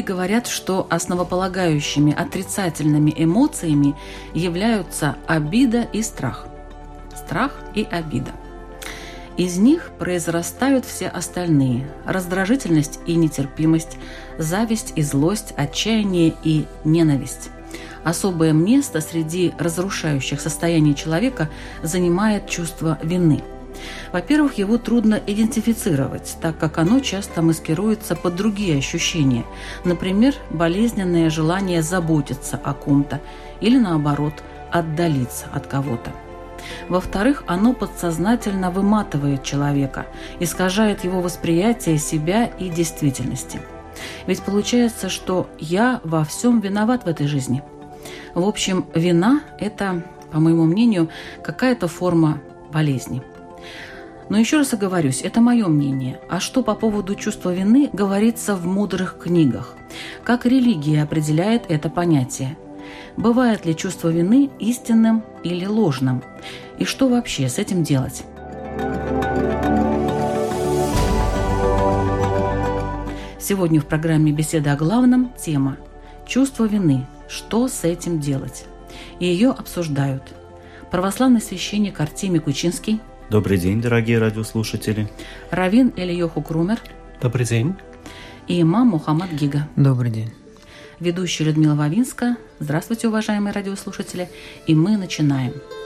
Психологи говорят, что основополагающими отрицательными эмоциями являются обида и страх. Страх и обида. Из них произрастают все остальные – раздражительность и нетерпимость, зависть и злость, отчаяние и ненависть. Особое место среди разрушающих состояний человека занимает чувство вины – во-первых, его трудно идентифицировать, так как оно часто маскируется под другие ощущения, например, болезненное желание заботиться о ком-то или, наоборот, отдалиться от кого-то. Во-вторых, оно подсознательно выматывает человека, искажает его восприятие себя и действительности. Ведь получается, что я во всем виноват в этой жизни. В общем, вина – это, по моему мнению, какая-то форма болезни – но еще раз оговорюсь, это мое мнение. А что по поводу чувства вины говорится в мудрых книгах? Как религия определяет это понятие? Бывает ли чувство вины истинным или ложным? И что вообще с этим делать? Сегодня в программе «Беседа о главном» тема «Чувство вины. Что с этим делать?» И ее обсуждают православный священник Артемий Кучинский – Добрый день, дорогие радиослушатели. Равин Ильёху Крумер. Добрый день. И имам Мухаммад Гига. Добрый день. Ведущая Людмила Вавинска. Здравствуйте, уважаемые радиослушатели. И мы начинаем. Начинаем.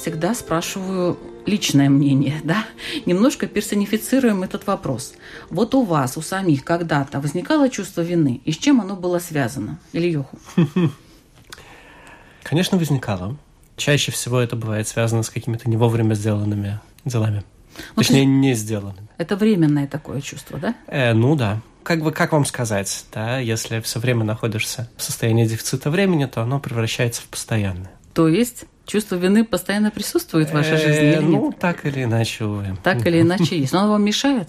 Всегда спрашиваю личное мнение, да, немножко персонифицируем этот вопрос. Вот у вас, у самих когда-то возникало чувство вины, и с чем оно было связано? Или Йоху? Конечно, возникало. Чаще всего это бывает связано с какими-то не вовремя сделанными делами. Ну, Точнее, не сделанными. Это временное такое чувство, да? Э, ну да. Как бы, как вам сказать, да, если все время находишься в состоянии дефицита времени, то оно превращается в постоянное. То есть чувство вины постоянно присутствует в вашей жизни или э, Ну, так или иначе, увы. Так или иначе есть. Но оно вам мешает?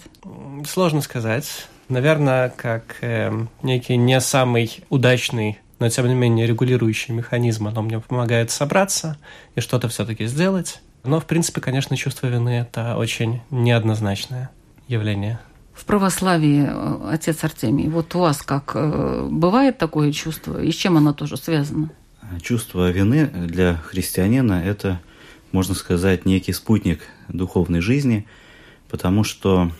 Сложно сказать. Наверное, как э, некий не самый удачный но тем не менее регулирующий механизм, оно мне помогает собраться и что-то все-таки сделать. Но, в принципе, конечно, чувство вины – это очень неоднозначное явление. В православии, э, отец Артемий, вот у вас как, э, бывает такое чувство, и с чем оно тоже связано? Чувство вины для христианина – это, можно сказать, некий спутник духовной жизни, потому что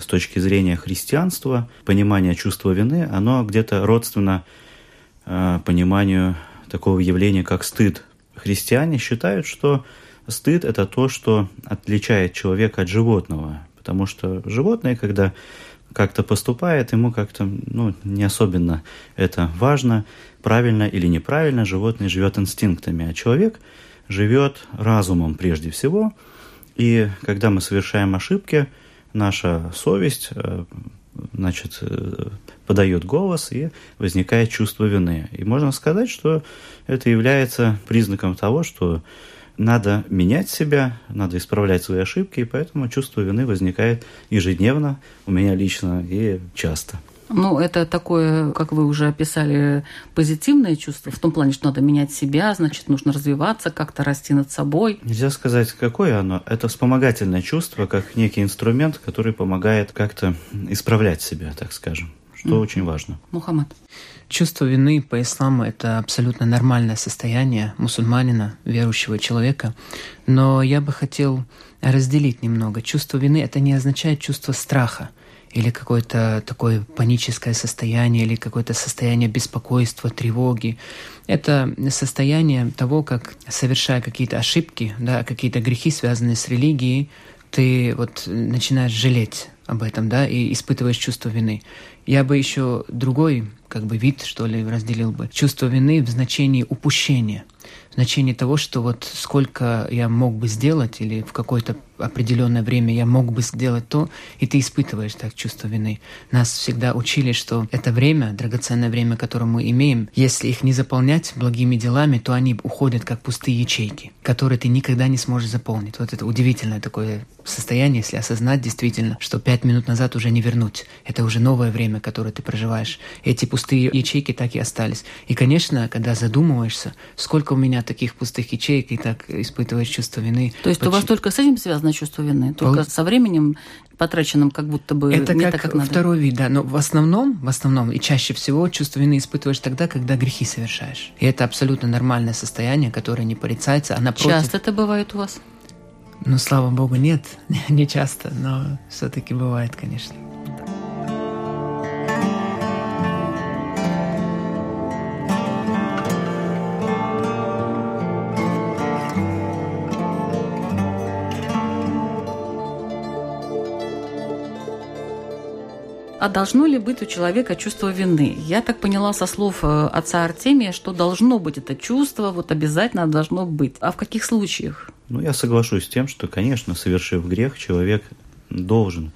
с точки зрения христианства понимание чувства вины, оно где-то родственно э, пониманию такого явления, как стыд. Христиане считают, что стыд – это то, что отличает человека от животного, потому что животное, когда как-то поступает, ему как-то ну, не особенно это важно, правильно или неправильно, животное живет инстинктами, а человек живет разумом прежде всего. И когда мы совершаем ошибки, наша совесть э, значит, э, подает голос и возникает чувство вины. И можно сказать, что это является признаком того, что надо менять себя, надо исправлять свои ошибки, и поэтому чувство вины возникает ежедневно у меня лично и часто. Ну, это такое, как вы уже описали, позитивное чувство, в том плане, что надо менять себя, значит, нужно развиваться, как-то расти над собой. Нельзя сказать, какое оно. Это вспомогательное чувство, как некий инструмент, который помогает как-то исправлять себя, так скажем что mm. очень важно. Мухаммад. Чувство вины по исламу – это абсолютно нормальное состояние мусульманина, верующего человека. Но я бы хотел разделить немного. Чувство вины – это не означает чувство страха или какое-то такое паническое состояние, или какое-то состояние беспокойства, тревоги. Это состояние того, как, совершая какие-то ошибки, да, какие-то грехи, связанные с религией, ты вот начинаешь жалеть об этом, да, и испытываешь чувство вины. Я бы еще другой, как бы вид, что ли, разделил бы. Чувство вины в значении упущения – значение того, что вот сколько я мог бы сделать или в какое-то определенное время я мог бы сделать то, и ты испытываешь так чувство вины. Нас всегда учили, что это время, драгоценное время, которое мы имеем, если их не заполнять благими делами, то они уходят как пустые ячейки, которые ты никогда не сможешь заполнить. Вот это удивительное такое состояние, если осознать действительно, что пять минут назад уже не вернуть. Это уже новое время, которое ты проживаешь. Эти пустые ячейки так и остались. И, конечно, когда задумываешься, сколько у меня таких пустых ячеек, и так испытываешь чувство вины. То есть Почему? у вас только с этим связано чувство вины? Только Пол... со временем потраченным как будто бы это не как, так, как надо. второй вид, да. Но в основном, в основном и чаще всего чувство вины испытываешь тогда, когда грехи совершаешь. И это абсолютно нормальное состояние, которое не порицается, а напротив... Часто это бывает у вас? Ну, слава богу, нет, не часто, но все-таки бывает, конечно. А должно ли быть у человека чувство вины? Я так поняла со слов э, отца Артемия, что должно быть это чувство, вот обязательно должно быть. А в каких случаях? Ну, я соглашусь с тем, что, конечно, совершив грех, человек должен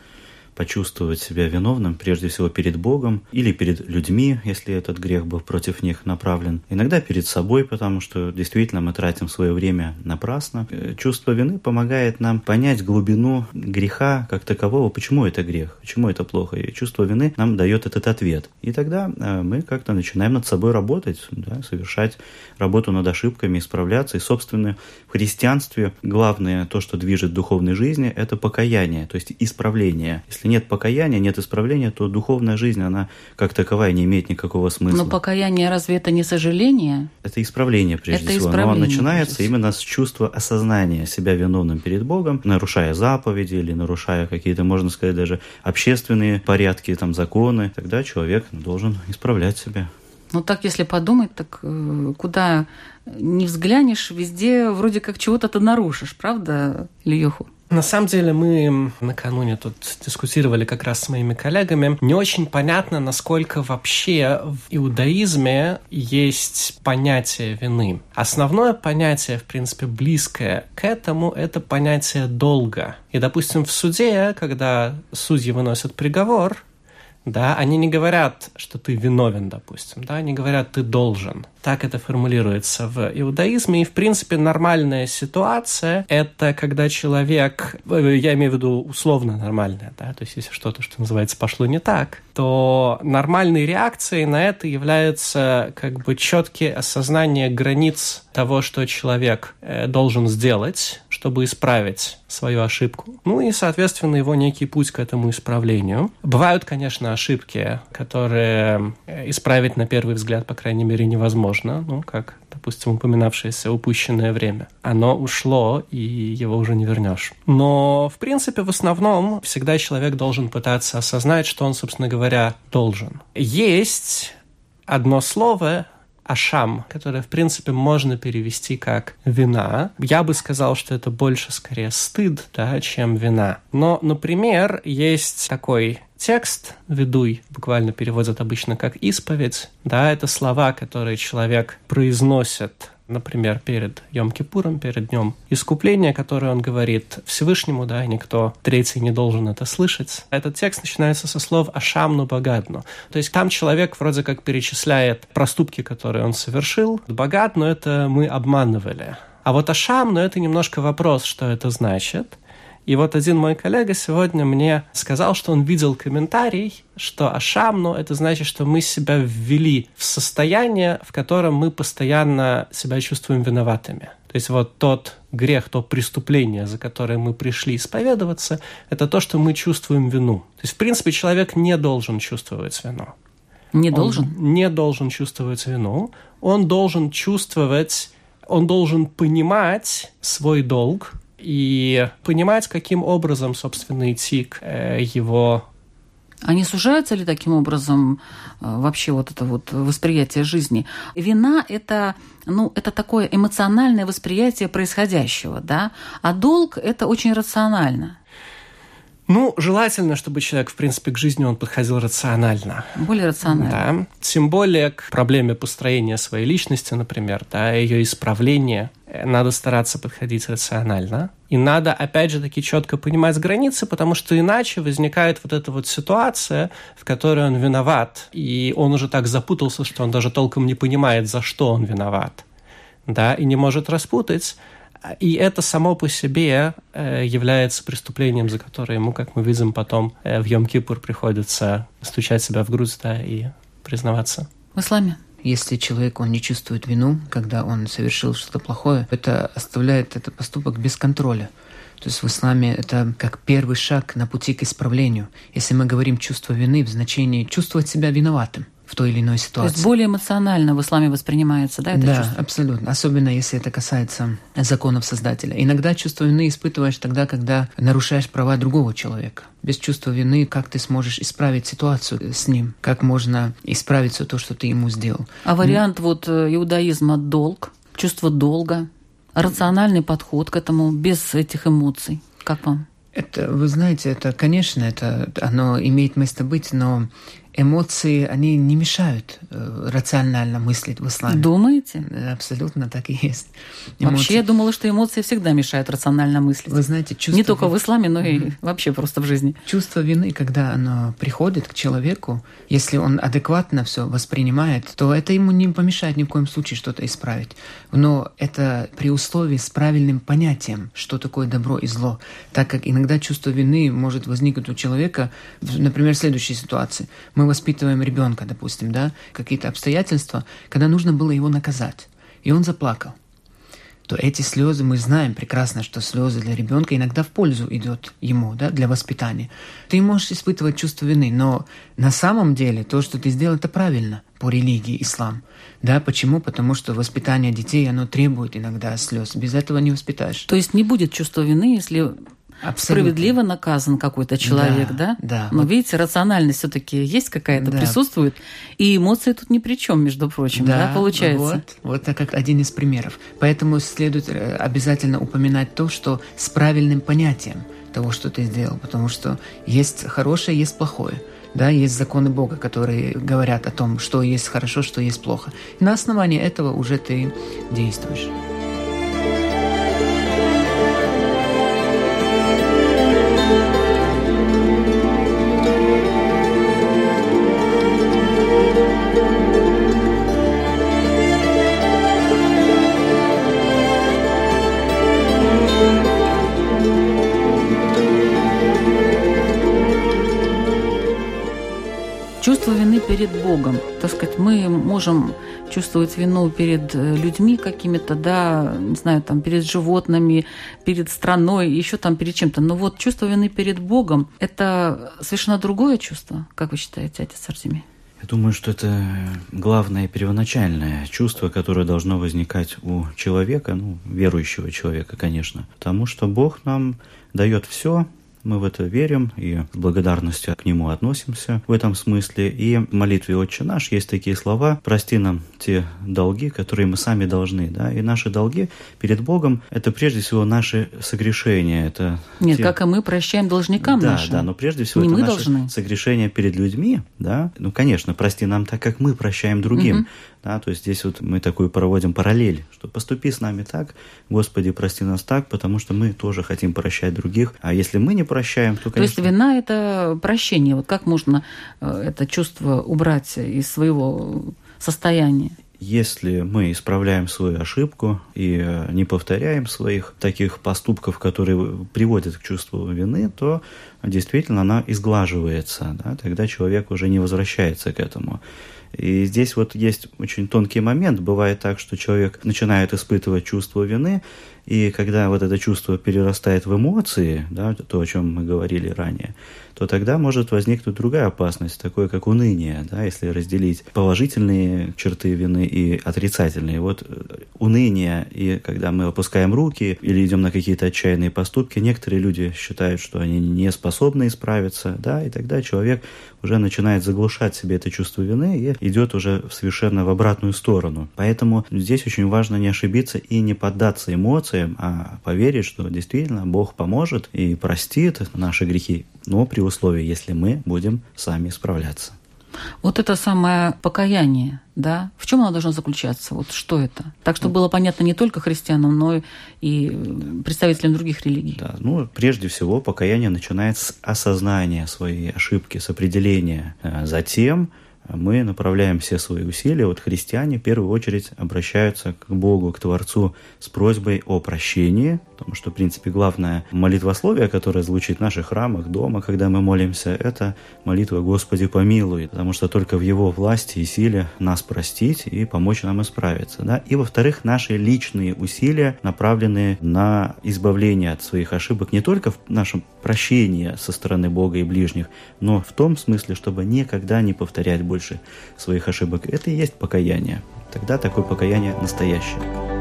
почувствовать себя виновным, прежде всего перед Богом или перед людьми, если этот грех был против них направлен. Иногда перед собой, потому что действительно мы тратим свое время напрасно. Э, чувство вины помогает нам понять глубину греха как такового, почему это грех, почему это плохо. И чувство вины нам дает этот ответ. И тогда э, мы как-то начинаем над собой работать, да, совершать работу над ошибками, исправляться. И, собственно, в христианстве главное то, что движет духовной жизни, это покаяние, то есть исправление. Если если нет покаяния, нет исправления, то духовная жизнь, она как таковая не имеет никакого смысла. Но покаяние разве это не сожаление? Это исправление, прежде это всего. Исправление, Но оно начинается именно с чувства осознания себя виновным перед Богом, нарушая заповеди или нарушая какие-то, можно сказать, даже общественные порядки, там, законы. Тогда человек должен исправлять себя. Ну так, если подумать, так э, куда не взглянешь, везде вроде как чего-то ты нарушишь, правда, Ильёху? На самом деле мы накануне тут дискутировали как раз с моими коллегами. Не очень понятно, насколько вообще в иудаизме есть понятие вины. Основное понятие, в принципе, близкое к этому, это понятие долга. И, допустим, в суде, когда судьи выносят приговор, да, они не говорят, что ты виновен, допустим, да, они говорят, ты должен. Так это формулируется в иудаизме. И, в принципе, нормальная ситуация – это когда человек, э, я имею в виду условно нормальная, да, то есть если что-то, что называется, пошло не так, то нормальной реакцией на это является как бы четкие осознание границ того, что человек э, должен сделать, чтобы исправить свою ошибку. Ну и, соответственно, его некий путь к этому исправлению. Бывают, конечно, ошибки, которые э, исправить на первый взгляд, по крайней мере, невозможно. Ну, как, допустим, упоминавшееся упущенное время. Оно ушло, и его уже не вернешь. Но, в принципе, в основном всегда человек должен пытаться осознать, что он, собственно говоря, должен. Есть одно слово, ашам, которое, в принципе, можно перевести как вина. Я бы сказал, что это больше скорее стыд, да, чем вина. Но, например, есть такой текст «ведуй» буквально переводят обычно как «исповедь». Да, это слова, которые человек произносит например, перед Йом-Кипуром, перед Днем Искупления, который он говорит Всевышнему, да, и никто третий не должен это слышать. Этот текст начинается со слов «ашамну багадну». То есть там человек вроде как перечисляет проступки, которые он совершил. Богат, это мы обманывали. А вот ашам, ну это немножко вопрос, что это значит. И вот один мой коллега сегодня мне сказал, что он видел комментарий, что ашам, ну, это значит, что мы себя ввели в состояние, в котором мы постоянно себя чувствуем виноватыми. То есть вот тот грех, то преступление, за которое мы пришли исповедоваться, это то, что мы чувствуем вину. То есть, в принципе, человек не должен чувствовать вину. Не должен? Он не должен чувствовать вину. Он должен чувствовать, он должен понимать свой долг и понимать, каким образом, собственно, идти к э, его а не сужается ли таким образом э, вообще вот это вот восприятие жизни? Вина – это, ну, это такое эмоциональное восприятие происходящего, да? А долг – это очень рационально. Ну, желательно, чтобы человек, в принципе, к жизни он подходил рационально. Более рационально. Да. Тем более к проблеме построения своей личности, например, да, ее исправления. Э, надо стараться подходить рационально. И надо, опять же, таки четко понимать границы, потому что иначе возникает вот эта вот ситуация, в которой он виноват, и он уже так запутался, что он даже толком не понимает, за что он виноват, да, и не может распутать. И это само по себе э, является преступлением, за которое ему, как мы видим потом, э, в Йом-Кипур приходится стучать себя в грудь да, и признаваться. В исламе? Если человек, он не чувствует вину, когда он совершил что-то плохое, это оставляет этот поступок без контроля. То есть в исламе это как первый шаг на пути к исправлению. Если мы говорим чувство вины в значении чувствовать себя виноватым, в той или иной ситуации. То есть более эмоционально в исламе воспринимается, да, это да, чувство? абсолютно. Особенно если это касается законов Создателя. Иногда чувство вины испытываешь тогда, когда нарушаешь права другого человека. Без чувства вины как ты сможешь исправить ситуацию с ним? Как можно исправить все то, что ты ему сделал? А вариант ну, вот э, иудаизма долг, чувство долга, рациональный подход к этому без этих эмоций. Как вам? Это, вы знаете, это, конечно, это, оно имеет место быть, но эмоции, они не мешают э, рационально мыслить в исламе. Думаете? Абсолютно так и есть. Эмоции... Вообще, я думала, что эмоции всегда мешают рационально мыслить. Вы знаете, чувство... Не только в исламе, но и mm-hmm. вообще просто в жизни. Чувство вины, когда оно приходит к человеку, если он адекватно все воспринимает, то это ему не помешает ни в коем случае что-то исправить. Но это при условии с правильным понятием, что такое добро и зло. Так как иногда чувство вины может возникнуть у человека, например, в следующей ситуации. Мы мы воспитываем ребенка, допустим, да, какие-то обстоятельства, когда нужно было его наказать, и он заплакал, то эти слезы, мы знаем прекрасно, что слезы для ребенка иногда в пользу идет ему, да, для воспитания. Ты можешь испытывать чувство вины, но на самом деле то, что ты сделал, это правильно по религии ислам. Да, почему? Потому что воспитание детей, оно требует иногда слез. Без этого не воспитаешь. То есть не будет чувства вины, если Абсолютно. справедливо наказан какой-то человек, да? Да. да. Но вот. видите, рациональность все-таки есть какая-то, да. присутствует, и эмоции тут ни при чем, между прочим, да, да получается. Вот, вот это как один из примеров. Поэтому следует э, обязательно упоминать то, что с правильным понятием того, что ты сделал, потому что есть хорошее, есть плохое. Да, есть законы Бога, которые говорят о том, что есть хорошо, что есть плохо. И на основании этого уже ты действуешь. Перед Богом. Так сказать, мы можем чувствовать вину перед э, людьми какими-то, да, не знаю, там, перед животными, перед страной, еще там перед чем-то. Но вот чувство вины перед Богом – это совершенно другое чувство, как вы считаете, отец Артемий? Я думаю, что это главное первоначальное чувство, которое должно возникать у человека, ну, верующего человека, конечно. Потому что Бог нам дает все, мы в это верим и с благодарностью к Нему относимся в этом смысле. И в молитве «Отче наш» есть такие слова «Прости нам те долги, которые мы сами должны». Да? И наши долги перед Богом – это прежде всего наши согрешения. Это Нет, те... как и мы прощаем должникам да, нашим. Да, но прежде всего Не это мы наши должны. согрешения перед людьми. Да? Ну, конечно, прости нам так, как мы прощаем другим. Угу. Да, то есть здесь вот мы такую проводим параллель, что поступи с нами так, Господи, прости нас так, потому что мы тоже хотим прощать других. А если мы не прощаем, то, конечно... То есть вина – это прощение. Вот как можно э, это чувство убрать из своего состояния? если мы исправляем свою ошибку и э, не повторяем своих таких поступков, которые приводят к чувству вины, то действительно она изглаживается. Да? Тогда человек уже не возвращается к этому. И здесь вот есть очень тонкий момент. Бывает так, что человек начинает испытывать чувство вины, и когда вот это чувство перерастает в эмоции, да, то, о чем мы говорили ранее, то тогда может возникнуть другая опасность, такое как уныние, да, если разделить положительные черты вины и отрицательные. Вот э, уныние, и когда мы опускаем руки или идем на какие-то отчаянные поступки, некоторые люди считают, что они не способны исправиться, да, и тогда человек уже начинает заглушать себе это чувство вины и идет уже совершенно в обратную сторону. Поэтому здесь очень важно не ошибиться и не поддаться эмоциям, а поверить, что действительно Бог поможет и простит наши грехи, но при условии, если мы будем сами справляться. Вот это самое покаяние, да, в чем оно должно заключаться? Вот что это? Так, чтобы было понятно не только христианам, но и представителям других религий. Да, ну, прежде всего, покаяние начинается с осознания своей ошибки, с определения. Э, затем мы направляем все свои усилия. Вот христиане в первую очередь обращаются к Богу, к Творцу с просьбой о прощении, потому что, в принципе, главное молитвословие, которое звучит в наших храмах, дома, когда мы молимся, это молитва «Господи, помилуй», потому что только в Его власти и силе нас простить и помочь нам исправиться. Да? И, во-вторых, наши личные усилия направлены на избавление от своих ошибок не только в нашем прощении со стороны Бога и ближних, но в том смысле, чтобы никогда не повторять больше своих ошибок. Это и есть покаяние. Тогда такое покаяние настоящее.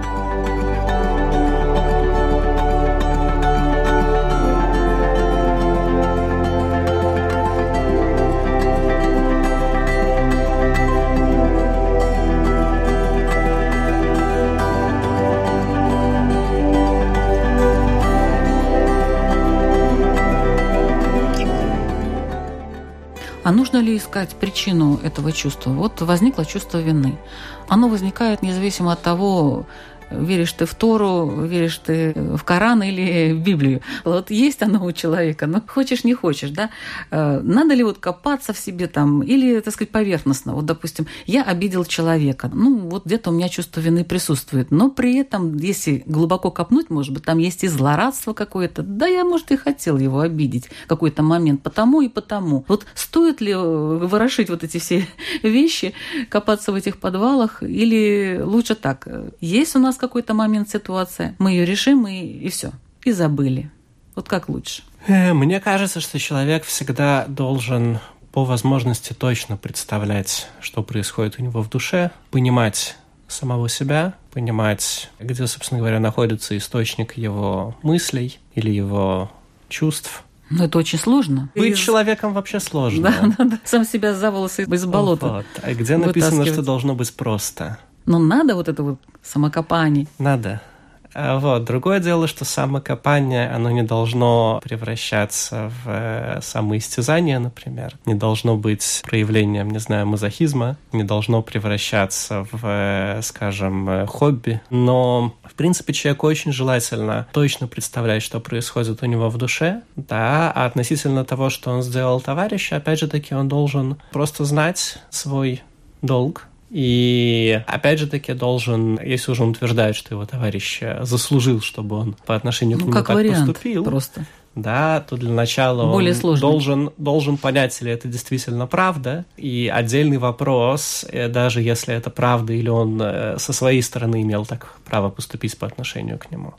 А нужно ли искать причину этого чувства? Вот возникло чувство вины. Оно возникает независимо от того, веришь ты в Тору, веришь ты в Коран или в Библию. Вот есть оно у человека, но хочешь, не хочешь, да? Э, надо ли вот копаться в себе там, или, так сказать, поверхностно? Вот, допустим, я обидел человека, ну, вот где-то у меня чувство вины присутствует, но при этом, если глубоко копнуть, может быть, там есть и злорадство какое-то, да, я, может, и хотел его обидеть в какой-то момент, потому и потому. Вот стоит ли ворошить вот эти все вещи, копаться в этих подвалах, или лучше так? Есть у нас какой-то момент ситуация, мы ее решим и, и все, и забыли. Вот как лучше? Э, мне кажется, что человек всегда должен по возможности точно представлять, что происходит у него в душе, понимать самого себя, понимать, где, собственно говоря, находится источник его мыслей или его чувств. Но это очень сложно. Быть Из... человеком вообще сложно. Да, да, да. Сам себя за волосы из болота. Вот. А где написано, что должно быть просто? Но надо вот это вот самокопание. Надо. А вот. Другое дело, что самокопание, оно не должно превращаться в э, самоистязание, например. Не должно быть проявлением, не знаю, мазохизма. Не должно превращаться в, э, скажем, э, хобби. Но, в принципе, человеку очень желательно точно представлять, что происходит у него в душе, да, а относительно того, что он сделал товарищу, опять же таки, он должен просто знать свой долг, и опять же таки должен, если уже он утверждает, что его товарищ заслужил, чтобы он по отношению ну, к нему как так вариант, поступил, просто. да, то для начала Более он сложный. должен, должен понять, ли это действительно правда. И отдельный вопрос, э, даже если это правда, или он э, со своей стороны имел так право поступить по отношению к нему.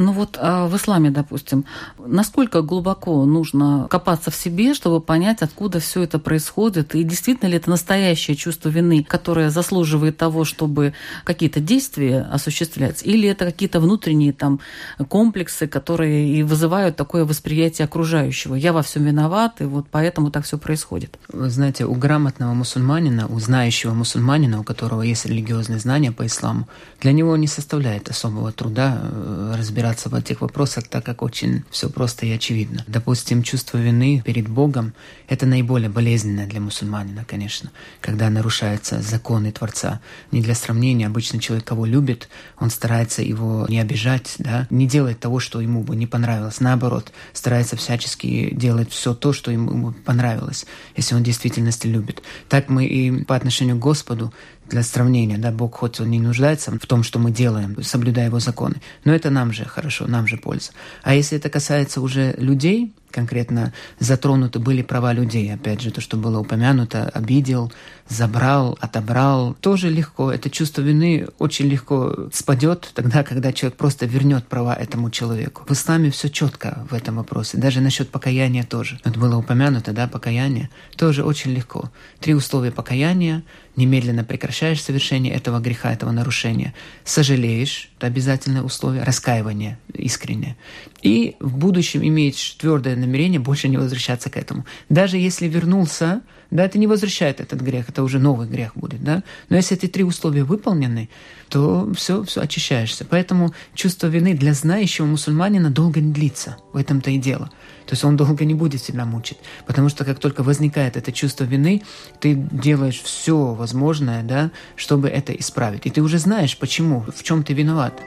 Ну вот а в исламе, допустим, насколько глубоко нужно копаться в себе, чтобы понять, откуда все это происходит, и действительно ли это настоящее чувство вины, которое заслуживает того, чтобы какие-то действия осуществлять, или это какие-то внутренние там комплексы, которые и вызывают такое восприятие окружающего. Я во всем виноват, и вот поэтому так все происходит. Вы знаете, у грамотного мусульманина, у знающего мусульманина, у которого есть религиозные знания по исламу, для него не составляет особого труда э, разбираться в этих вопросах, так как очень все просто и очевидно. Допустим, чувство вины перед Богом – это наиболее болезненное для мусульманина, конечно, когда нарушаются законы Творца. Не для сравнения, обычно человек, кого любит, он старается его не обижать, да, не делать того, что ему бы не понравилось. Наоборот, старается всячески делать все то, что ему понравилось, если он в действительности любит. Так мы и по отношению к Господу для сравнения, да, Бог хоть он не нуждается в том, что мы делаем, соблюдая его законы, но это нам же хорошо, нам же польза. А если это касается уже людей, конкретно затронуты были права людей. Опять же, то, что было упомянуто, обидел, забрал, отобрал. Тоже легко. Это чувство вины очень легко спадет тогда, когда человек просто вернет права этому человеку. В исламе все четко в этом вопросе. Даже насчет покаяния тоже. Это было упомянуто, да, покаяние. Тоже очень легко. Три условия покаяния. Немедленно прекращаешь совершение этого греха, этого нарушения. Сожалеешь, это обязательное условие. Раскаивание искреннее. И в будущем имеешь твердое намерение больше не возвращаться к этому. Даже если вернулся, да, это не возвращает этот грех, это уже новый грех будет, да. Но если эти три условия выполнены, то все, все очищаешься. Поэтому чувство вины для знающего мусульманина долго не длится. В этом-то и дело. То есть он долго не будет себя мучить. Потому что как только возникает это чувство вины, ты делаешь все возможное, да, чтобы это исправить. И ты уже знаешь, почему, в чем ты виноват.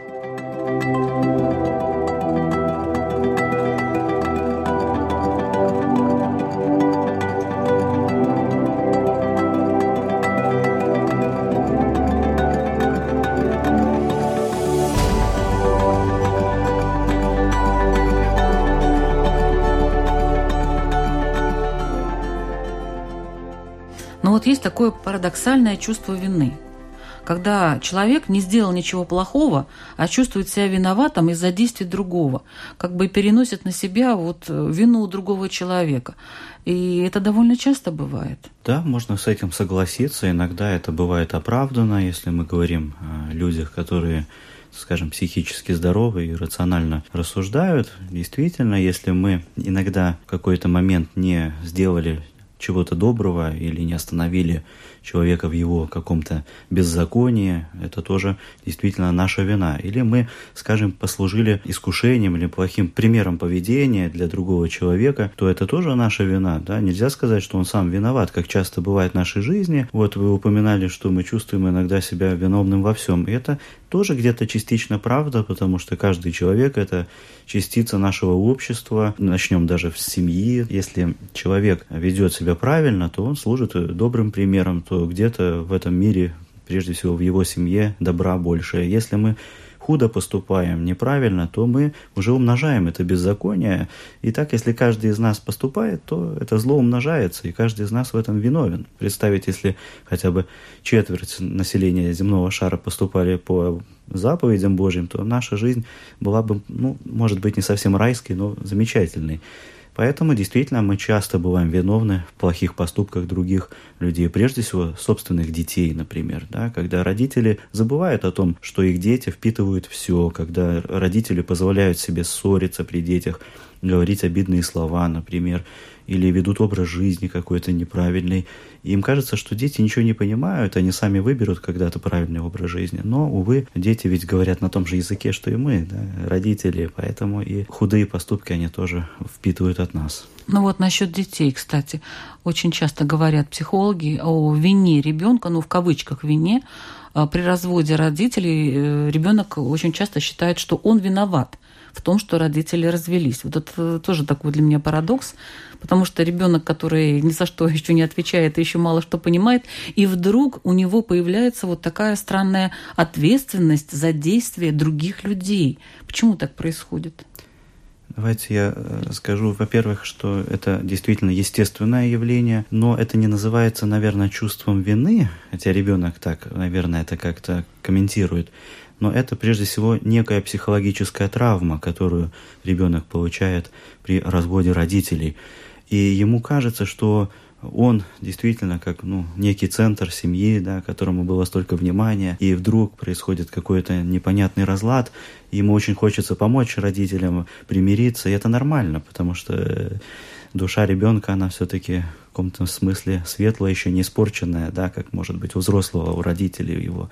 Вот есть такое парадоксальное чувство вины, когда человек не сделал ничего плохого, а чувствует себя виноватым из-за действий другого, как бы переносит на себя вот вину другого человека. И это довольно часто бывает. Да, можно с этим согласиться. Иногда это бывает оправдано, если мы говорим о людях, которые скажем, психически здоровы и рационально рассуждают. Действительно, если мы иногда в какой-то момент не сделали чего-то доброго или не остановили человека в его каком-то беззаконии, это тоже действительно наша вина. Или мы, скажем, послужили искушением или плохим примером поведения для другого человека, то это тоже наша вина. Да? Нельзя сказать, что он сам виноват, как часто бывает в нашей жизни. Вот вы упоминали, что мы чувствуем иногда себя виновным во всем. И это тоже где-то частично правда, потому что каждый человек – это частица нашего общества. Начнем даже с семьи. Если человек ведет себя правильно, то он служит добрым примером, то где-то в этом мире, прежде всего в его семье, добра больше. Если мы худо поступаем, неправильно, то мы уже умножаем это беззаконие. И так, если каждый из нас поступает, то это зло умножается, и каждый из нас в этом виновен. Представить, если хотя бы четверть населения земного шара поступали по заповедям Божьим, то наша жизнь была бы, ну, может быть, не совсем райской, но замечательной. Поэтому действительно мы часто бываем виновны в плохих поступках других людей, прежде всего собственных детей, например, да, когда родители забывают о том, что их дети впитывают все, когда родители позволяют себе ссориться при детях, говорить обидные слова, например, или ведут образ жизни какой-то неправильный. Им кажется, что дети ничего не понимают, они сами выберут когда-то правильный образ жизни. Но, увы, дети ведь говорят на том же языке, что и мы, да, родители, поэтому и худые поступки они тоже впитывают от нас. Ну вот насчет детей, кстати, очень часто говорят психологи о вине ребенка, ну в кавычках вине, а при разводе родителей э, ребенок очень часто считает, что он виноват в том, что родители развелись. Вот это тоже такой для меня парадокс, потому что ребенок, который ни за что еще не отвечает и еще мало что понимает, и вдруг у него появляется вот такая странная ответственность за действия других людей. Почему так происходит? Давайте я э, скажу, во-первых, что это действительно естественное явление, но это не называется, наверное, чувством вины, хотя ребенок так, наверное, это как-то комментирует но это прежде всего некая психологическая травма, которую ребенок получает при разводе родителей. И ему кажется, что он действительно как ну, некий центр семьи, да, которому было столько внимания, и вдруг происходит какой-то непонятный разлад, ему очень хочется помочь родителям примириться, и это нормально, потому что душа ребенка, она все-таки в каком-то смысле светлая, еще не испорченная, да, как может быть у взрослого, у родителей его.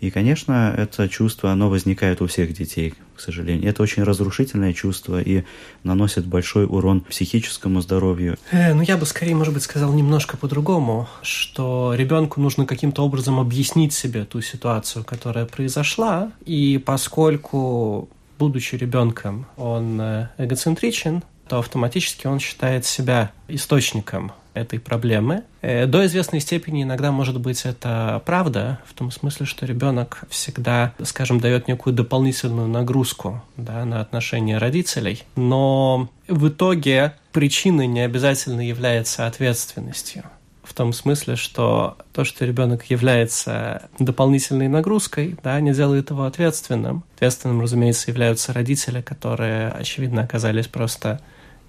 И, конечно, это чувство, оно возникает у всех детей, к сожалению. Это очень разрушительное чувство и наносит большой урон психическому здоровью. Э, ну, я бы скорее, может быть, сказал немножко по-другому, что ребенку нужно каким-то образом объяснить себе ту ситуацию, которая произошла, и поскольку, будучи ребенком, он э, эгоцентричен, то автоматически он считает себя источником этой проблемы. Э, до известной степени иногда может быть это правда, в том смысле, что ребенок всегда, скажем, дает некую дополнительную нагрузку да, на отношения родителей, но в итоге причиной не обязательно является ответственностью в том смысле, что то, что ребенок является дополнительной нагрузкой, да, не делает его ответственным. Ответственным, разумеется, являются родители, которые, очевидно, оказались просто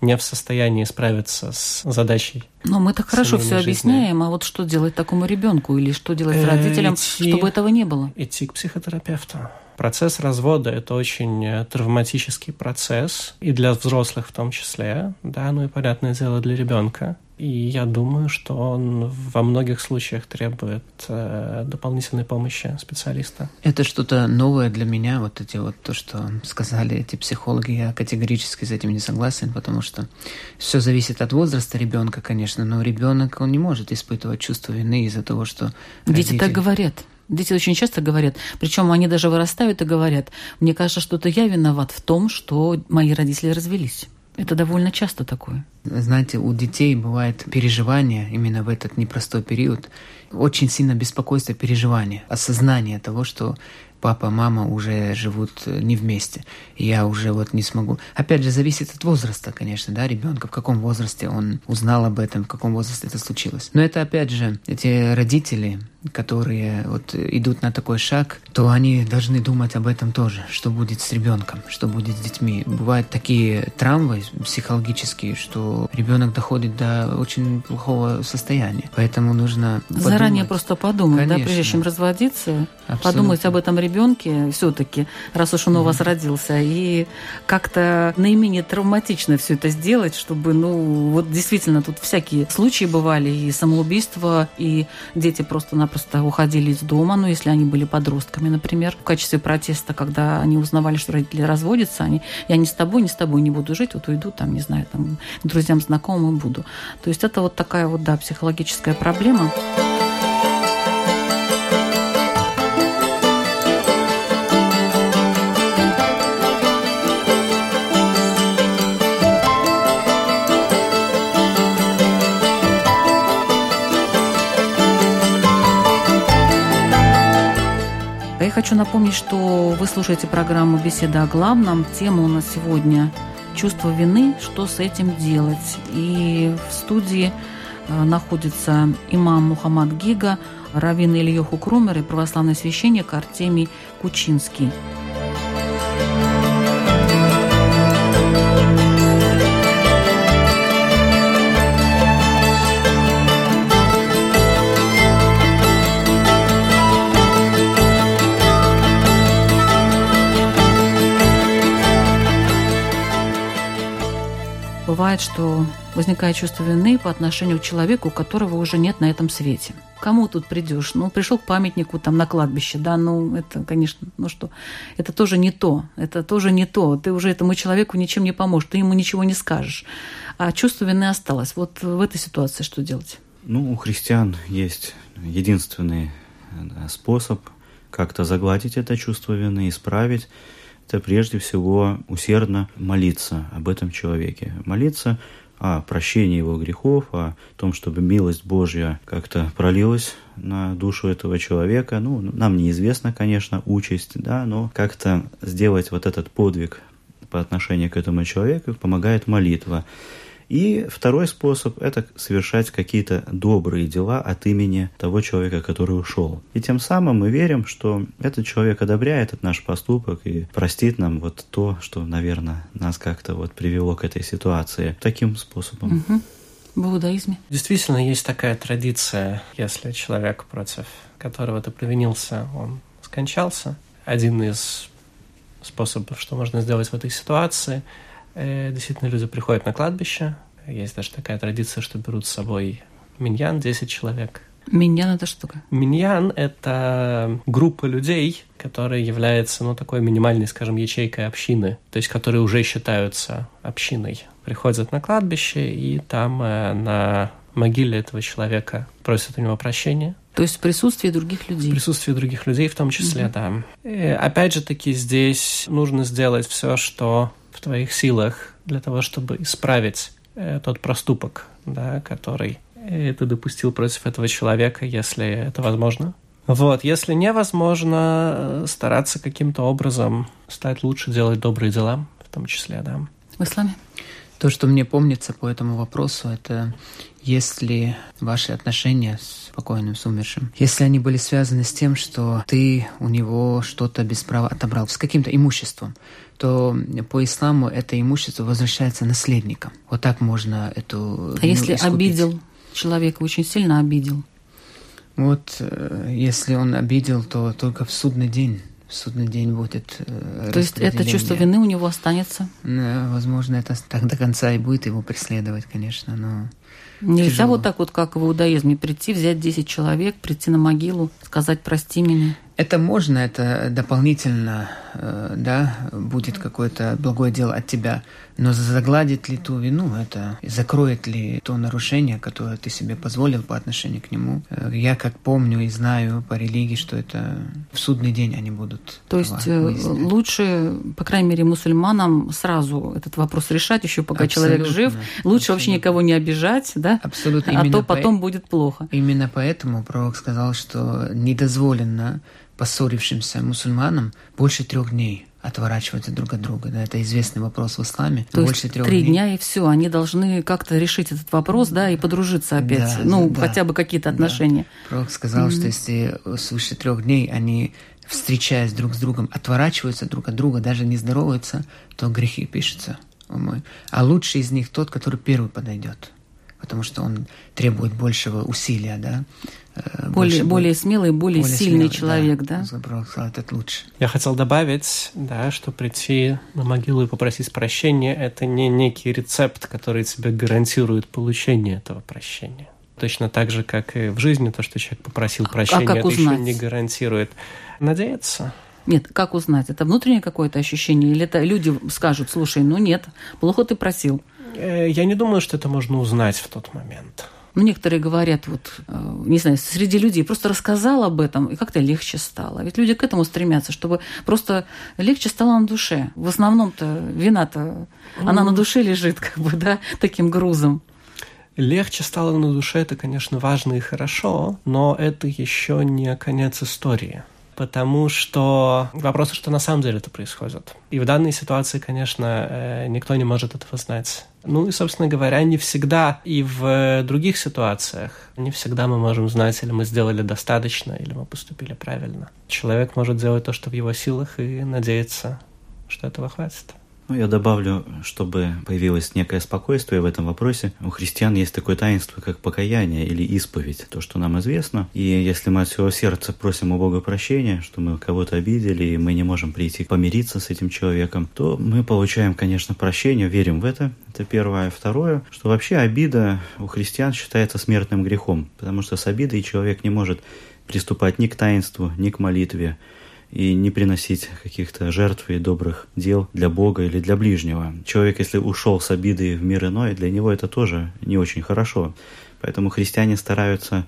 не в состоянии справиться с задачей. Но мы так хорошо все жизни. объясняем, а вот что делать такому ребенку или что делать э, родителям, идти, чтобы этого не было? Идти к психотерапевту. Процесс развода – это очень э, травматический процесс, и для взрослых в том числе, да, ну и, понятное дело, для ребенка. И я думаю, что он во многих случаях требует э, дополнительной помощи специалиста. Это что-то новое для меня, вот эти вот то, что сказали эти психологи, я категорически с этим не согласен, потому что все зависит от возраста ребенка, конечно, но ребенок он не может испытывать чувство вины из-за того, что дети родители... так говорят. Дети очень часто говорят, причем они даже вырастают и говорят, мне кажется, что это я виноват в том, что мои родители развелись. Это довольно часто такое. Знаете, у детей бывает переживание именно в этот непростой период. Очень сильно беспокойство, переживание, осознание того, что папа, мама уже живут э, не вместе, и я уже вот не смогу. Опять же, зависит от возраста, конечно, да, ребенка, в каком возрасте он узнал об этом, в каком возрасте это случилось. Но это, опять же, эти родители, которые вот идут на такой шаг, то они должны думать об этом тоже, что будет с ребенком, что будет с детьми. Бывают такие травмы психологические, что ребенок доходит до очень плохого состояния. Поэтому нужно заранее подумать. просто подумать, Конечно. да, прежде чем разводиться, Абсолютно. подумать об этом ребенке все-таки, раз уж он у вас родился, и как-то наименее травматично все это сделать, чтобы, ну, вот действительно тут всякие случаи бывали и самоубийства, и дети просто на просто уходили из дома, ну, если они были подростками, например, в качестве протеста, когда они узнавали, что родители разводятся, они, я не с тобой, не с тобой не буду жить, вот уйду там, не знаю, там, друзьям, знакомым буду. То есть это вот такая вот, да, психологическая проблема. Хочу напомнить, что вы слушаете программу «Беседа о главном». Тема у нас сегодня «Чувство вины. Что с этим делать?» И в студии э, находится имам Мухаммад Гига, раввин Ильёху Крумер и православный священник Артемий Кучинский. Бывает, что возникает чувство вины по отношению к человеку, которого уже нет на этом свете. Кому тут придешь? Ну, пришел к памятнику там на кладбище, да, ну, это, конечно, ну что, это тоже не то, это тоже не то. Ты уже этому человеку ничем не поможешь, ты ему ничего не скажешь. А чувство вины осталось. Вот в этой ситуации что делать? Ну, у христиан есть единственный способ как-то загладить это чувство вины, исправить это прежде всего усердно молиться об этом человеке. Молиться о прощении его грехов, о том, чтобы милость Божья как-то пролилась на душу этого человека. Ну, нам неизвестна, конечно, участь, да, но как-то сделать вот этот подвиг по отношению к этому человеку помогает молитва. И второй способ – это совершать какие-то добрые дела от имени того человека, который ушел. И тем самым мы верим, что этот человек одобряет этот наш поступок и простит нам вот то, что, наверное, нас как-то вот привело к этой ситуации таким способом. Угу. В иудаизме. Действительно, есть такая традиция, если человек, против которого ты провинился, он скончался. Один из способов, что можно сделать в этой ситуации – Э, действительно, люди приходят на кладбище. Есть даже такая традиция, что берут с собой миньян, 10 человек. Миньян это что такое? Миньян — это группа людей, которая является, ну, такой минимальной, скажем, ячейкой общины, то есть которые уже считаются общиной. Приходят на кладбище, и там э, на могиле этого человека просят у него прощения. То есть в присутствии других людей. В присутствии других людей в том числе, угу. да. И опять же таки здесь нужно сделать все, что в твоих силах для того, чтобы исправить э, тот проступок, да, который ты допустил против этого человека, если это возможно. Вот, если невозможно, стараться каким-то образом стать лучше, делать добрые дела, в том числе, да. В исламе? То, что мне помнится по этому вопросу, это если ваши отношения с покойным, с умершим, если они были связаны с тем, что ты у него что-то без права отобрал, с каким-то имуществом, то по исламу это имущество возвращается наследникам. Вот так можно эту... А если искупить. обидел человека, очень сильно обидел? Вот э, если он обидел, то только в судный день в судный день будет э, То есть это чувство вины у него останется? Возможно, это так до конца и будет его преследовать, конечно, но Нельзя тяжело. вот так вот, как в иудаизме, прийти, взять 10 человек, прийти на могилу, сказать «прости меня». Это можно, это дополнительно, э, да, будет какое-то благое дело от тебя. Но загладит ли ту вину это, закроет ли то нарушение, которое ты себе позволил по отношению к нему? Э, я как помню и знаю по религии, что это в судный день они будут. То есть э, выяснять. лучше, по крайней мере, мусульманам сразу этот вопрос решать, еще пока абсолютно, человек жив. Лучше абсолютно. вообще никого не обижать, да? Абсолютно. А то потом по... будет плохо. Именно поэтому пророк сказал, что недозволено поссорившимся мусульманам больше трех дней отворачиваться друг от друга. Да, это известный вопрос в исламе. То больше трех три дней. дня и все. Они должны как-то решить этот вопрос, да, и подружиться опять. Да, ну, да, хотя бы какие-то отношения. Да. Пророк сказал, mm-hmm. что если свыше трех дней они встречаясь друг с другом, отворачиваются друг от друга, даже не здороваются, то грехи пишутся. А лучший из них тот, который первый подойдет потому что он требует большего усилия, да. Э, более, более смелый, более, более сильный смелый, человек, да? да? Это лучше. Я хотел добавить, да, что прийти на могилу и попросить прощения – это не некий рецепт, который тебе гарантирует получение этого прощения. Точно так же, как и в жизни, то, что человек попросил прощения, а как это узнать? еще не гарантирует. Надеяться. Нет, как узнать? Это внутреннее какое-то ощущение? Или это люди скажут, слушай, ну нет, плохо ты просил? Э, я не думаю, что это можно узнать в тот момент. Ну, некоторые говорят, вот, э, не знаю, среди людей просто рассказал об этом, и как-то легче стало. Ведь люди к этому стремятся, чтобы просто легче стало на душе. В основном-то вина-то, mm. она на душе лежит, как бы, да, таким грузом. Легче стало на душе, это, конечно, важно и хорошо, но это еще не конец истории потому что вопрос, что на самом деле это происходит. И в данной ситуации, конечно, э, никто не может этого знать. Ну и, собственно говоря, не всегда и в других ситуациях не всегда мы можем знать, или мы сделали достаточно, или мы поступили правильно. Человек может делать то, что в его силах, и надеяться, что этого хватит. Ну, я добавлю, чтобы появилось некое спокойствие в этом вопросе. У христиан есть такое таинство, как покаяние или исповедь, то, что нам известно. И если мы от всего сердца просим у Бога прощения, что мы кого-то обидели, и мы не можем прийти помириться с этим человеком, то мы получаем, конечно, прощение, верим в это. Это первое. Второе, что вообще обида у христиан считается смертным грехом, потому что с обидой человек не может приступать ни к таинству, ни к молитве, и не приносить каких-то жертв и добрых дел для Бога или для ближнего. Человек, если ушел с обидой в мир иной, для него это тоже не очень хорошо. Поэтому христиане стараются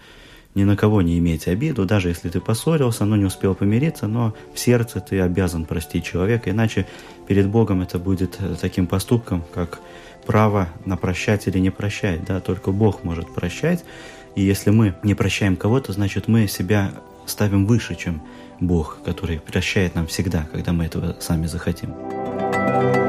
ни на кого не иметь обиду, даже если ты поссорился, но не успел помириться, но в сердце ты обязан простить человека, иначе перед Богом это будет таким поступком, как право на прощать или не прощать. Да? Только Бог может прощать, и если мы не прощаем кого-то, значит мы себя ставим выше, чем Бог, который прощает нам всегда, когда мы этого сами захотим.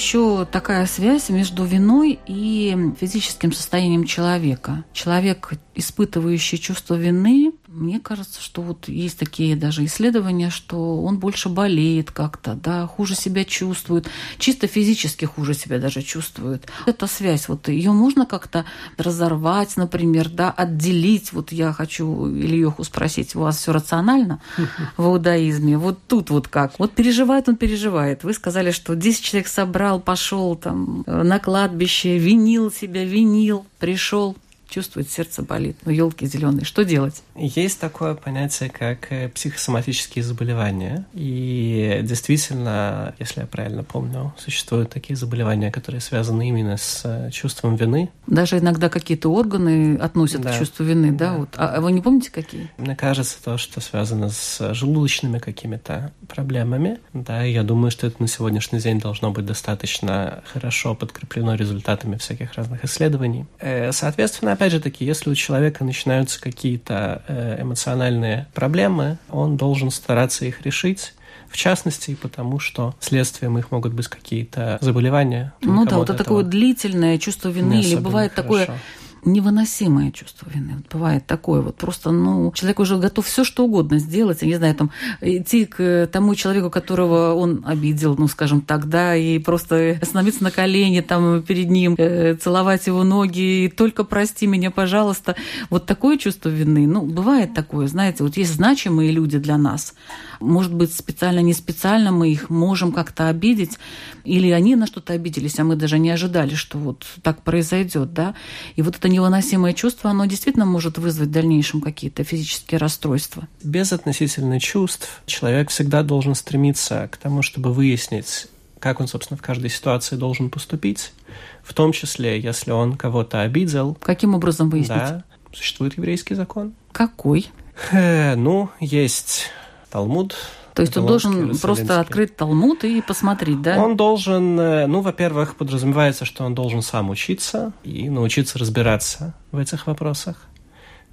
Еще такая связь между виной и физическим состоянием человека. Человек, испытывающий чувство вины, мне кажется, что вот есть такие даже исследования, что он больше болеет как-то, да, хуже себя чувствует, чисто физически хуже себя даже чувствует. Эта связь, вот ее можно как-то разорвать, например, да, отделить. Вот я хочу Ильеху спросить, у вас все рационально в иудаизме? Вот тут вот как? Вот переживает он, переживает. Вы сказали, что 10 человек собрал, пошел там на кладбище, винил себя, винил, пришел, чувствует, сердце болит. Ну, елки зеленые, что делать? Есть такое понятие, как э, психосоматические заболевания. И действительно, если я правильно помню, существуют такие заболевания, которые связаны именно с э, чувством вины. Даже иногда какие-то органы относят да. к чувству вины, да? да. Вот. А вы не помните, какие? Мне кажется, то, что связано с желудочными какими-то проблемами. Да, я думаю, что это на сегодняшний день должно быть достаточно хорошо подкреплено результатами всяких разных исследований. Э, соответственно, опять же таки, если у человека начинаются какие-то э, эмоциональные проблемы, он должен стараться их решить, в частности, потому что следствием их могут быть какие-то заболевания. Ну да, вот это такое длительное чувство вины, или бывает хорошо. такое невыносимое чувство вины. Вот бывает такое вот просто, ну, человек уже готов все что угодно сделать, я не знаю, там, идти к тому человеку, которого он обидел, ну, скажем так, да, и просто остановиться на колени там перед ним, э, целовать его ноги, и только прости меня, пожалуйста. Вот такое чувство вины, ну, бывает такое, знаете, вот есть значимые люди для нас, может быть, специально, не специально мы их можем как-то обидеть, или они на что-то обиделись, а мы даже не ожидали, что вот так произойдет, да. И вот это невыносимое чувство, оно действительно может вызвать в дальнейшем какие-то физические расстройства. Без относительно чувств человек всегда должен стремиться к тому, чтобы выяснить, как он, собственно, в каждой ситуации должен поступить, в том числе, если он кого-то обидел. Каким образом выяснить? Да, существует еврейский закон. Какой? Э, ну, есть Талмуд. То есть он должен просто открыть Талмуд и посмотреть, да? Он должен, э, ну, во-первых, подразумевается, что он должен сам учиться и научиться разбираться в этих вопросах.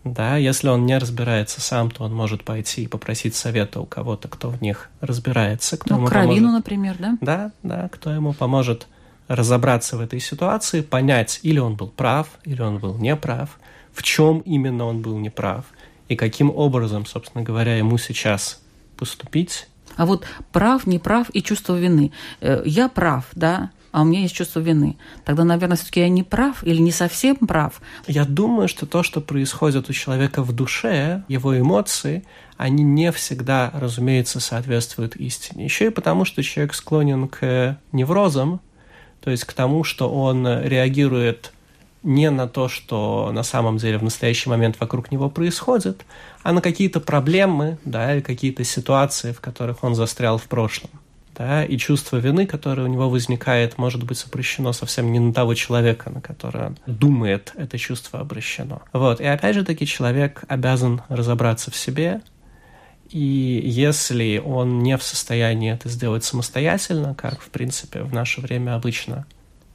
Да, если он не разбирается сам, то он может пойти и попросить совета у кого-то, кто в них разбирается. Кто ну, ему Кровину, поможет. например, да? Да, да, кто ему поможет разобраться в этой ситуации, понять, или он был прав, или он был неправ, в чем именно он был неправ, и каким образом, собственно говоря, ему сейчас поступить. А вот прав, неправ и чувство вины. Э, я прав, да, а у меня есть чувство вины. Тогда, наверное, все-таки я не прав или не совсем прав. Я думаю, что то, что происходит у человека в душе, его эмоции, они не всегда, разумеется, соответствуют истине. Еще и потому, что человек склонен к неврозам, то есть к тому, что он реагирует не на то, что на самом деле в настоящий момент вокруг него происходит, а на какие-то проблемы, да, или какие-то ситуации, в которых он застрял в прошлом. Да, и чувство вины, которое у него возникает, может быть обращено совсем не на того человека, на которого он думает, это чувство обращено. Вот. И опять же таки человек обязан разобраться в себе, и если он не в состоянии это сделать самостоятельно, как, в принципе, в наше время обычно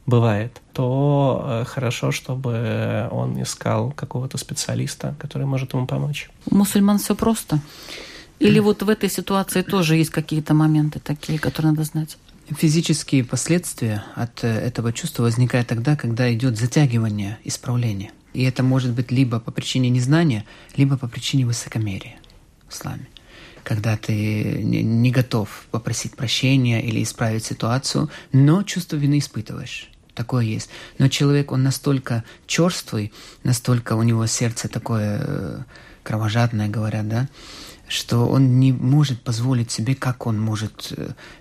бывает, то э, хорошо, чтобы он искал какого-то специалиста, который может ему помочь. У мусульман все просто. Или вот в этой ситуации тоже есть какие-то моменты такие, которые надо знать? Физические последствия от э, этого чувства возникают тогда, когда идет затягивание исправления. И это может быть либо по причине незнания, либо по причине высокомерия в исламе когда ты не готов попросить прощения или исправить ситуацию, но чувство вины испытываешь. Такое есть. Но человек, он настолько черствый, настолько у него сердце такое э, кровожадное, говорят, да, что он не может позволить себе, как он может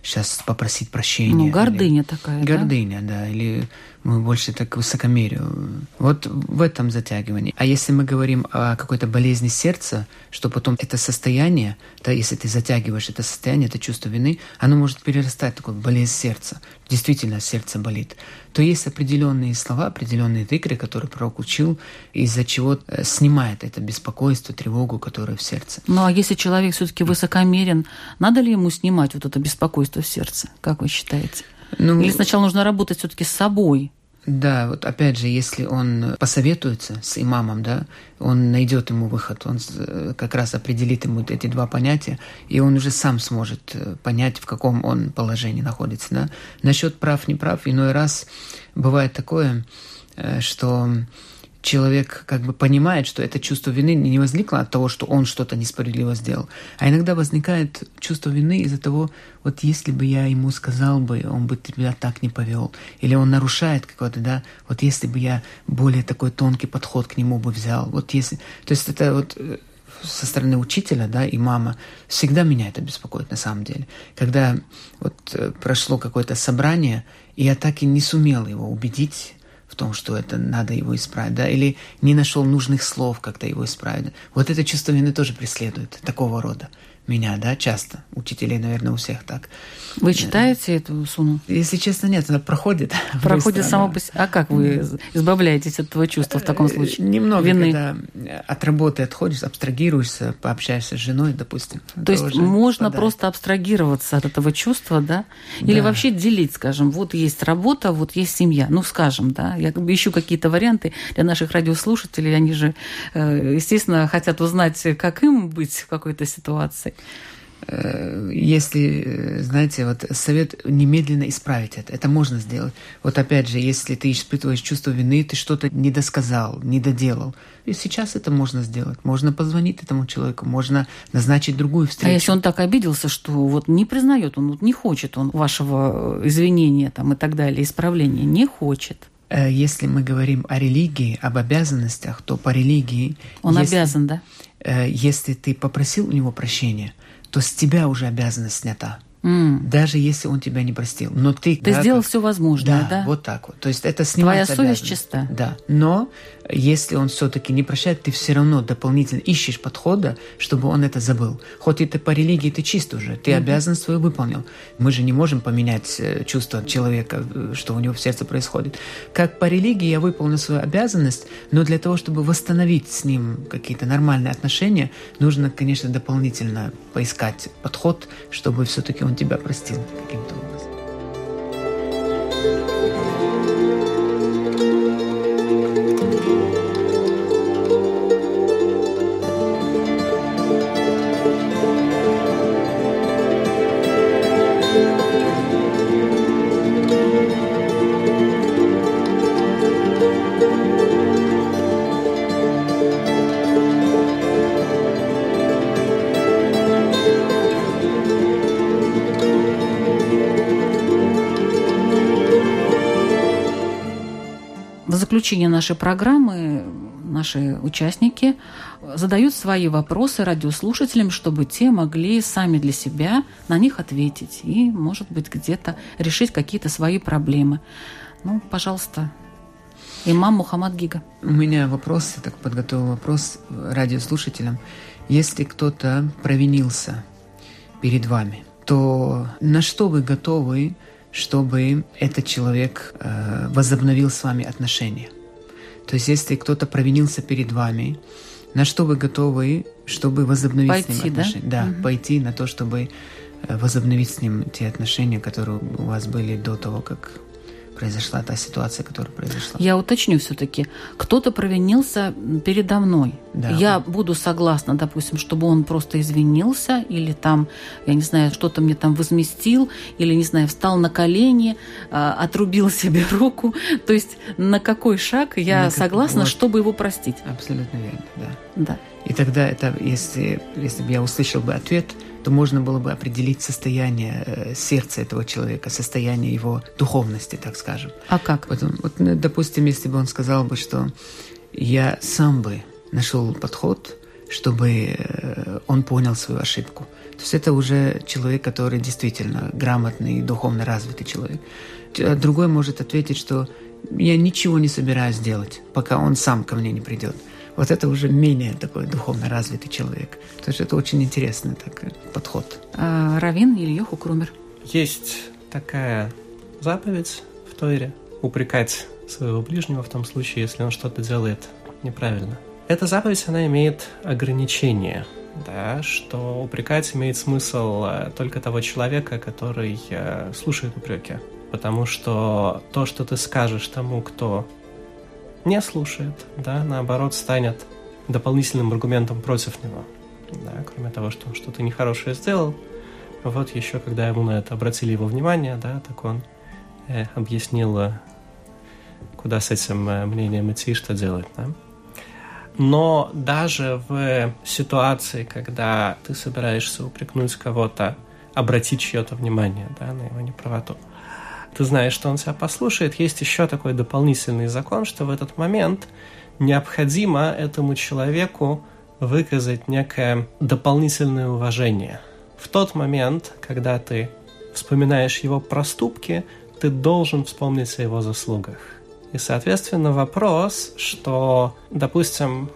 сейчас э, попросить прощения. Ну, гордыня или... такая, Гордыня, да? да, или больше так высокомерию. Вот в этом затягивании. А если мы говорим о какой-то болезни сердца, что потом это состояние, да, если ты затягиваешь это состояние, это чувство вины, оно может перерастать в такое болезнь сердца. Действительно, сердце болит. То есть определенные слова, определенные тыкры, которые пророк учил, из-за чего э, снимает это беспокойство, тревогу, которая в сердце. Ну а если человек все-таки высокомерен, надо ли ему снимать вот это беспокойство в сердце? Как вы считаете? Ну, Или сначала нужно работать все-таки с собой? Да, вот опять же, если он посоветуется с имамом, да, он найдет ему выход, он э, как раз определит ему эти два понятия, и он уже сам сможет э, понять, в каком он положении находится. Да. Насчет прав, не прав, иной раз бывает такое, э, что человек как бы понимает, что это чувство вины не возникло от того, что он что-то несправедливо сделал, а иногда возникает чувство вины из-за того, вот если бы я ему сказал бы, он бы тебя так не повел, или он нарушает какой-то, да, вот если бы я более такой тонкий подход к нему бы взял, вот если, то есть это вот э, со стороны учителя, да, и мама, всегда меня это беспокоит на самом деле. Когда вот э, прошло какое-то собрание, и я так и не сумел его убедить в том, что это надо его исправить, да, или не нашел нужных слов, как-то его исправить. Вот это чувство вины тоже преследует такого рода меня, да, часто. Учителей, наверное, у всех так. Вы читаете эту суну? Если честно, нет, она проходит. Проходит само по себе. А как вы избавляетесь от этого чувства в таком случае? Немного, Вины. когда от работы отходишь, абстрагируешься, пообщаешься с женой, допустим. То есть можно спадает. просто абстрагироваться от этого чувства, да? Или Да. вообще делить, скажем, вот есть работа, вот есть семья. Ну, скажем, да. Я ищу какие-то варианты для наших радиослушателей. Они же, э, естественно, хотят узнать, как им быть в какой-то ситуации. Э, Если, э, знаете, вот совет немедленно исправить это. Это можно сделать. Вот опять же, если ты испытываешь чувство вины, ты что-то недосказал, недоделал. И сейчас это можно сделать. Можно позвонить этому человеку, можно назначить другую А встречу. если он так обиделся, что вот не признает, он вот не хочет он вашего э, извинения там и так далее, исправления, не хочет. Если мы говорим о религии, об обязанностях, то по религии... Он если- обязан, да? Э, Если ты попросил у него прощения, то с тебя уже обязанность снята. М. Даже если он тебя не простил. Но ты... Ты да, сделал как- все возможное, Да, да? вот так вот. То есть это снимается Твоя совесть обязанность. чиста. Да. Но если он все-таки не прощает, ты все равно дополнительно ищешь подхода, чтобы он это забыл. Хоть это по религии ты чист уже, ты обязанность свою выполнил. Мы же не можем поменять э, чувство человека, э, что у него в сердце происходит. Как по религии я выполнил свою обязанность, но для того, чтобы восстановить с ним какие-то нормальные отношения, нужно, конечно, дополнительно поискать подход, чтобы все-таки он тебя простил каким-то образом. Заключение нашей программы наши участники задают свои вопросы радиослушателям, чтобы те могли сами для себя на них ответить и, может быть, где-то решить какие-то свои проблемы. Ну, пожалуйста, имам Мухаммад Гига. У меня вопрос, я так подготовил вопрос радиослушателям. Если кто-то провинился перед вами, то на что вы готовы, чтобы этот человек э, возобновил с вами отношения? То есть, если кто-то провинился перед вами, на что вы готовы, чтобы возобновить с Пойти, ним да? отношения? Да, Мгм. пойти на то, чтобы э, возобновить с ним те отношения, которые у вас были до того, как произошла та ситуация, которая произошла. Я уточню все-таки. Кто-то провинился передо мной. Да. Я буду согласна, допустим, чтобы он просто извинился или там, я не знаю, что-то мне там возместил, или, не знаю, встал на колени, а, отрубил себе руку. То есть на какой шаг я На как- согласна, вот. чтобы его простить. Абсолютно верно, да. Да. И тогда это, если, если бы я услышал бы ответ, то можно было бы определить состояние э, сердца этого человека, состояние его духовности, так скажем. А как? Потом, вот, ну, допустим, если бы он сказал бы, что я сам бы нашел подход, чтобы э, он понял свою ошибку. То есть это уже человек, который действительно грамотный и духовно развитый человек. А Другой может ответить, что я ничего не собираюсь делать, пока он сам ко мне не придет. Вот это уже менее такой духовно развитый человек. То есть это очень интересный такой подход. А, Равин Ильёху Крумер. Есть такая заповедь в Торе – упрекать своего ближнего в том случае, если он что-то делает неправильно. Эта заповедь, она имеет ограничение, да, что упрекать имеет смысл э, только того человека, который э, слушает упреки. Потому что то, что ты скажешь тому, кто не слушает, да, наоборот, станет дополнительным аргументом против него. Да, кроме того, что он что-то нехорошее сделал, вот еще, когда ему на это обратили его внимание, да, так он э, объяснил, э, куда с этим э, мнением идти и что делать, да. Но даже в ситуации, когда ты собираешься упрекнуть кого-то, обратить чье-то внимание да, на его неправоту, ты знаешь, что он тебя послушает, есть еще такой дополнительный закон, что в этот момент необходимо этому человеку выказать некое дополнительное уважение. В тот момент, когда ты вспоминаешь его проступки, ты должен вспомнить о его заслугах. И, соответственно, вопрос, что, допустим,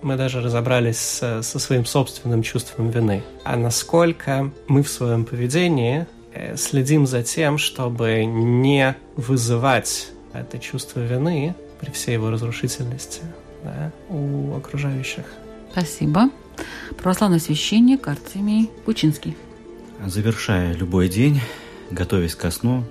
мы даже разобрались со, своим собственным чувством вины. А насколько мы в своем поведении следим за тем, чтобы не вызывать это чувство вины при всей его разрушительности да, у окружающих. Спасибо. Православный священник Артемий Кучинский. Завершая любой день, готовясь ко сну,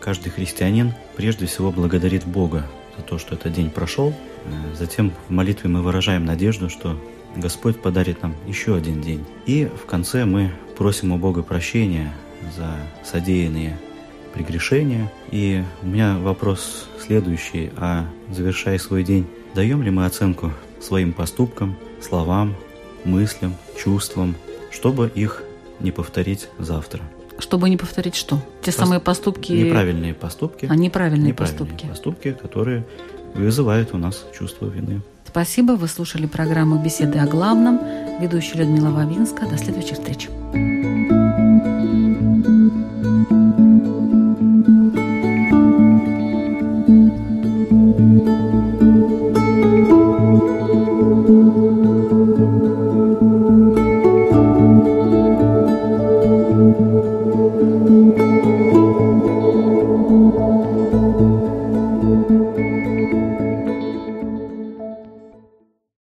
каждый христианин прежде всего благодарит Бога за то, что этот день прошел. Э, затем в молитве мы выражаем надежду, что Господь подарит нам еще один день. И в конце мы просим у Бога прощения за содеянные прегрешения. И у меня вопрос следующий. А завершая свой день, даем ли мы оценку своим поступкам, словам, мыслям, чувствам, чтобы их не повторить завтра? Чтобы не повторить что? Те Пос... самые поступки... Неправильные поступки. А, неправильные, неправильные поступки. поступки, которые вызывают у нас чувство вины. Спасибо. Вы слушали программу «Беседы о главном». Ведущая Людмила Вавинска. До следующих встреч. thank you